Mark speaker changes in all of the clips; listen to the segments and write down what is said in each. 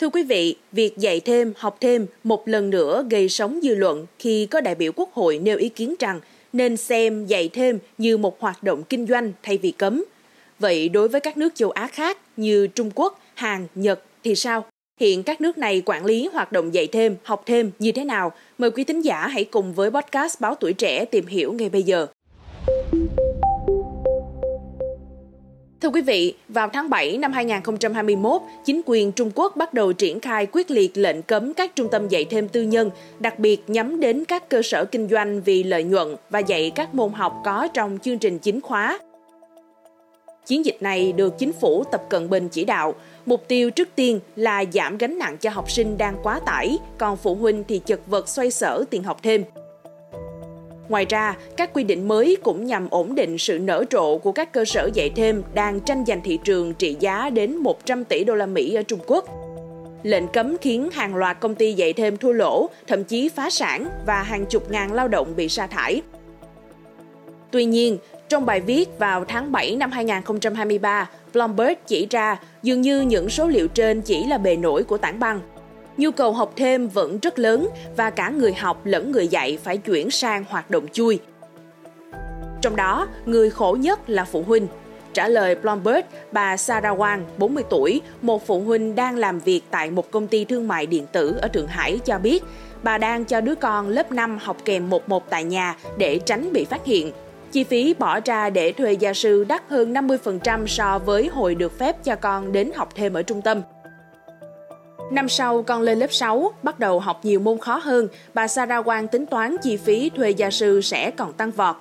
Speaker 1: Thưa quý vị, việc dạy thêm, học thêm một lần nữa gây sóng dư luận khi có đại biểu Quốc hội nêu ý kiến rằng nên xem dạy thêm như một hoạt động kinh doanh thay vì cấm. Vậy đối với các nước châu Á khác như Trung Quốc, Hàn, Nhật thì sao? Hiện các nước này quản lý hoạt động dạy thêm, học thêm như thế nào? Mời quý thính giả hãy cùng với podcast Báo Tuổi Trẻ tìm hiểu ngay bây giờ. Thưa quý vị, vào tháng 7 năm 2021, chính quyền Trung Quốc bắt đầu triển khai quyết liệt lệnh cấm các trung tâm dạy thêm tư nhân, đặc biệt nhắm đến các cơ sở kinh doanh vì lợi nhuận và dạy các môn học có trong chương trình chính khóa. Chiến dịch này được chính phủ Tập Cận Bình chỉ đạo, mục tiêu trước tiên là giảm gánh nặng cho học sinh đang quá tải, còn phụ huynh thì chật vật xoay sở tiền học thêm. Ngoài ra, các quy định mới cũng nhằm ổn định sự nở rộ của các cơ sở dạy thêm đang tranh giành thị trường trị giá đến 100 tỷ đô la Mỹ ở Trung Quốc. Lệnh cấm khiến hàng loạt công ty dạy thêm thua lỗ, thậm chí phá sản và hàng chục ngàn lao động bị sa thải. Tuy nhiên, trong bài viết vào tháng 7 năm 2023, Bloomberg chỉ ra dường như những số liệu trên chỉ là bề nổi của tảng băng – nhu cầu học thêm vẫn rất lớn và cả người học lẫn người dạy phải chuyển sang hoạt động chui. Trong đó, người khổ nhất là phụ huynh. Trả lời Bloomberg, bà Sarah Wang, 40 tuổi, một phụ huynh đang làm việc tại một công ty thương mại điện tử ở Thượng Hải cho biết, bà đang cho đứa con lớp 5 học kèm 11 tại nhà để tránh bị phát hiện. Chi phí bỏ ra để thuê gia sư đắt hơn 50% so với hồi được phép cho con đến học thêm ở trung tâm. Năm sau, con lên lớp 6, bắt đầu học nhiều môn khó hơn, bà Sarah Wang tính toán chi phí thuê gia sư sẽ còn tăng vọt.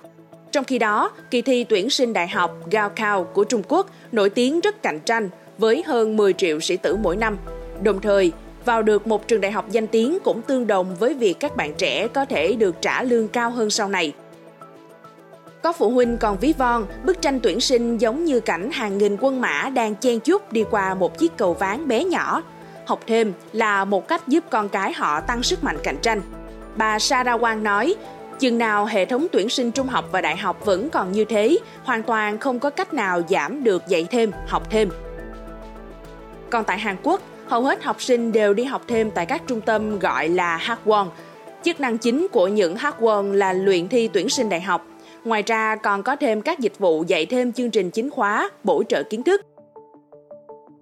Speaker 1: Trong khi đó, kỳ thi tuyển sinh đại học Gaokao của Trung Quốc nổi tiếng rất cạnh tranh với hơn 10 triệu sĩ tử mỗi năm. Đồng thời, vào được một trường đại học danh tiếng cũng tương đồng với việc các bạn trẻ có thể được trả lương cao hơn sau này. Có phụ huynh còn ví von, bức tranh tuyển sinh giống như cảnh hàng nghìn quân mã đang chen chúc đi qua một chiếc cầu ván bé nhỏ học thêm là một cách giúp con cái họ tăng sức mạnh cạnh tranh. Bà Sarah Wang nói, chừng nào hệ thống tuyển sinh trung học và đại học vẫn còn như thế, hoàn toàn không có cách nào giảm được dạy thêm, học thêm. Còn tại Hàn Quốc, hầu hết học sinh đều đi học thêm tại các trung tâm gọi là Hakwon. Chức năng chính của những Hakwon là luyện thi tuyển sinh đại học. Ngoài ra còn có thêm các dịch vụ dạy thêm chương trình chính khóa, bổ trợ kiến thức.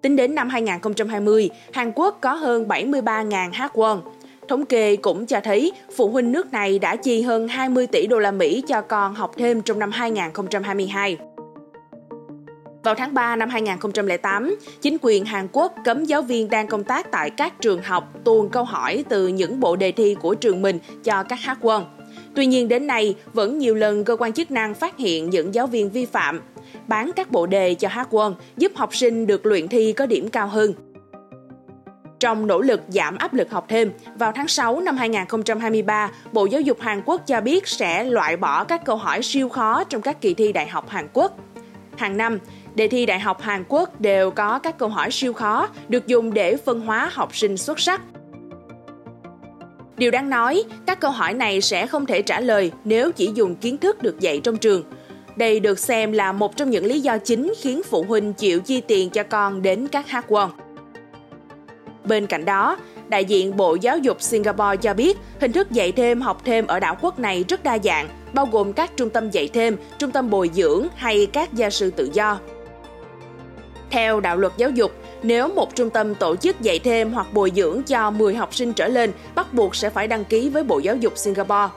Speaker 1: Tính đến năm 2020, Hàn Quốc có hơn 73.000 hát won. Thống kê cũng cho thấy phụ huynh nước này đã chi hơn 20 tỷ đô la Mỹ cho con học thêm trong năm 2022. Vào tháng 3 năm 2008, chính quyền Hàn Quốc cấm giáo viên đang công tác tại các trường học tuồn câu hỏi từ những bộ đề thi của trường mình cho các hát quân. Tuy nhiên đến nay, vẫn nhiều lần cơ quan chức năng phát hiện những giáo viên vi phạm bán các bộ đề cho hát quân giúp học sinh được luyện thi có điểm cao hơn. Trong nỗ lực giảm áp lực học thêm, vào tháng 6 năm 2023, Bộ Giáo dục Hàn Quốc cho biết sẽ loại bỏ các câu hỏi siêu khó trong các kỳ thi đại học Hàn Quốc. Hàng năm, đề thi đại học Hàn Quốc đều có các câu hỏi siêu khó được dùng để phân hóa học sinh xuất sắc. Điều đáng nói, các câu hỏi này sẽ không thể trả lời nếu chỉ dùng kiến thức được dạy trong trường – đây được xem là một trong những lý do chính khiến phụ huynh chịu chi tiền cho con đến các hát quần. Bên cạnh đó, đại diện Bộ Giáo dục Singapore cho biết hình thức dạy thêm học thêm ở đảo quốc này rất đa dạng, bao gồm các trung tâm dạy thêm, trung tâm bồi dưỡng hay các gia sư tự do. Theo đạo luật giáo dục, nếu một trung tâm tổ chức dạy thêm hoặc bồi dưỡng cho 10 học sinh trở lên, bắt buộc sẽ phải đăng ký với Bộ Giáo dục Singapore.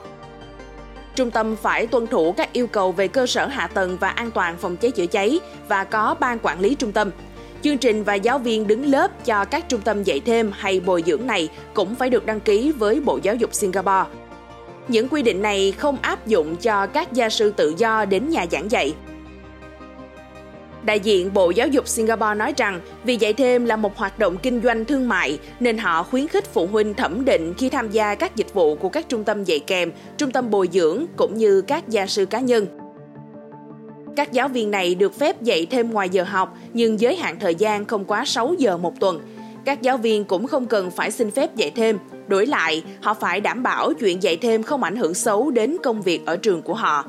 Speaker 1: Trung tâm phải tuân thủ các yêu cầu về cơ sở hạ tầng và an toàn phòng cháy chữa cháy và có ban quản lý trung tâm. Chương trình và giáo viên đứng lớp cho các trung tâm dạy thêm hay bồi dưỡng này cũng phải được đăng ký với Bộ Giáo dục Singapore. Những quy định này không áp dụng cho các gia sư tự do đến nhà giảng dạy. Đại diện Bộ Giáo dục Singapore nói rằng vì dạy thêm là một hoạt động kinh doanh thương mại nên họ khuyến khích phụ huynh thẩm định khi tham gia các dịch vụ của các trung tâm dạy kèm, trung tâm bồi dưỡng cũng như các gia sư cá nhân. Các giáo viên này được phép dạy thêm ngoài giờ học nhưng giới hạn thời gian không quá 6 giờ một tuần. Các giáo viên cũng không cần phải xin phép dạy thêm, đổi lại họ phải đảm bảo chuyện dạy thêm không ảnh hưởng xấu đến công việc ở trường của họ.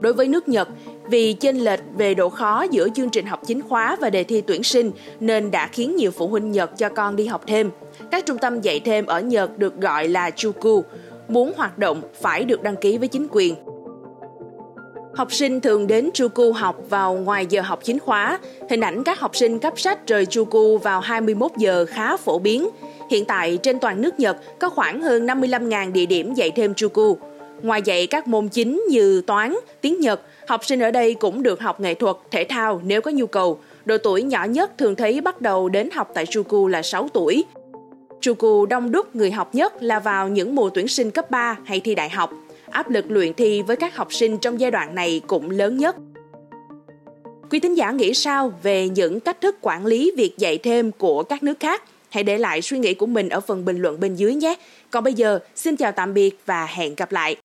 Speaker 1: Đối với nước Nhật, vì chênh lệch về độ khó giữa chương trình học chính khóa và đề thi tuyển sinh nên đã khiến nhiều phụ huynh Nhật cho con đi học thêm. Các trung tâm dạy thêm ở Nhật được gọi là Chuku. Muốn hoạt động phải được đăng ký với chính quyền. Học sinh thường đến Chuku học vào ngoài giờ học chính khóa. Hình ảnh các học sinh cấp sách rời Chuku vào 21 giờ khá phổ biến. Hiện tại trên toàn nước Nhật có khoảng hơn 55.000 địa điểm dạy thêm Chuku. Ngoài dạy các môn chính như toán, tiếng Nhật, học sinh ở đây cũng được học nghệ thuật, thể thao nếu có nhu cầu. Độ tuổi nhỏ nhất thường thấy bắt đầu đến học tại Chuku là 6 tuổi. Chuku đông đúc người học nhất là vào những mùa tuyển sinh cấp 3 hay thi đại học. Áp lực luyện thi với các học sinh trong giai đoạn này cũng lớn nhất. Quý tín giả nghĩ sao về những cách thức quản lý việc dạy thêm của các nước khác? Hãy để lại suy nghĩ của mình ở phần bình luận bên dưới nhé. Còn bây giờ, xin chào tạm biệt và hẹn gặp lại.